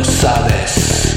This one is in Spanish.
no sabes.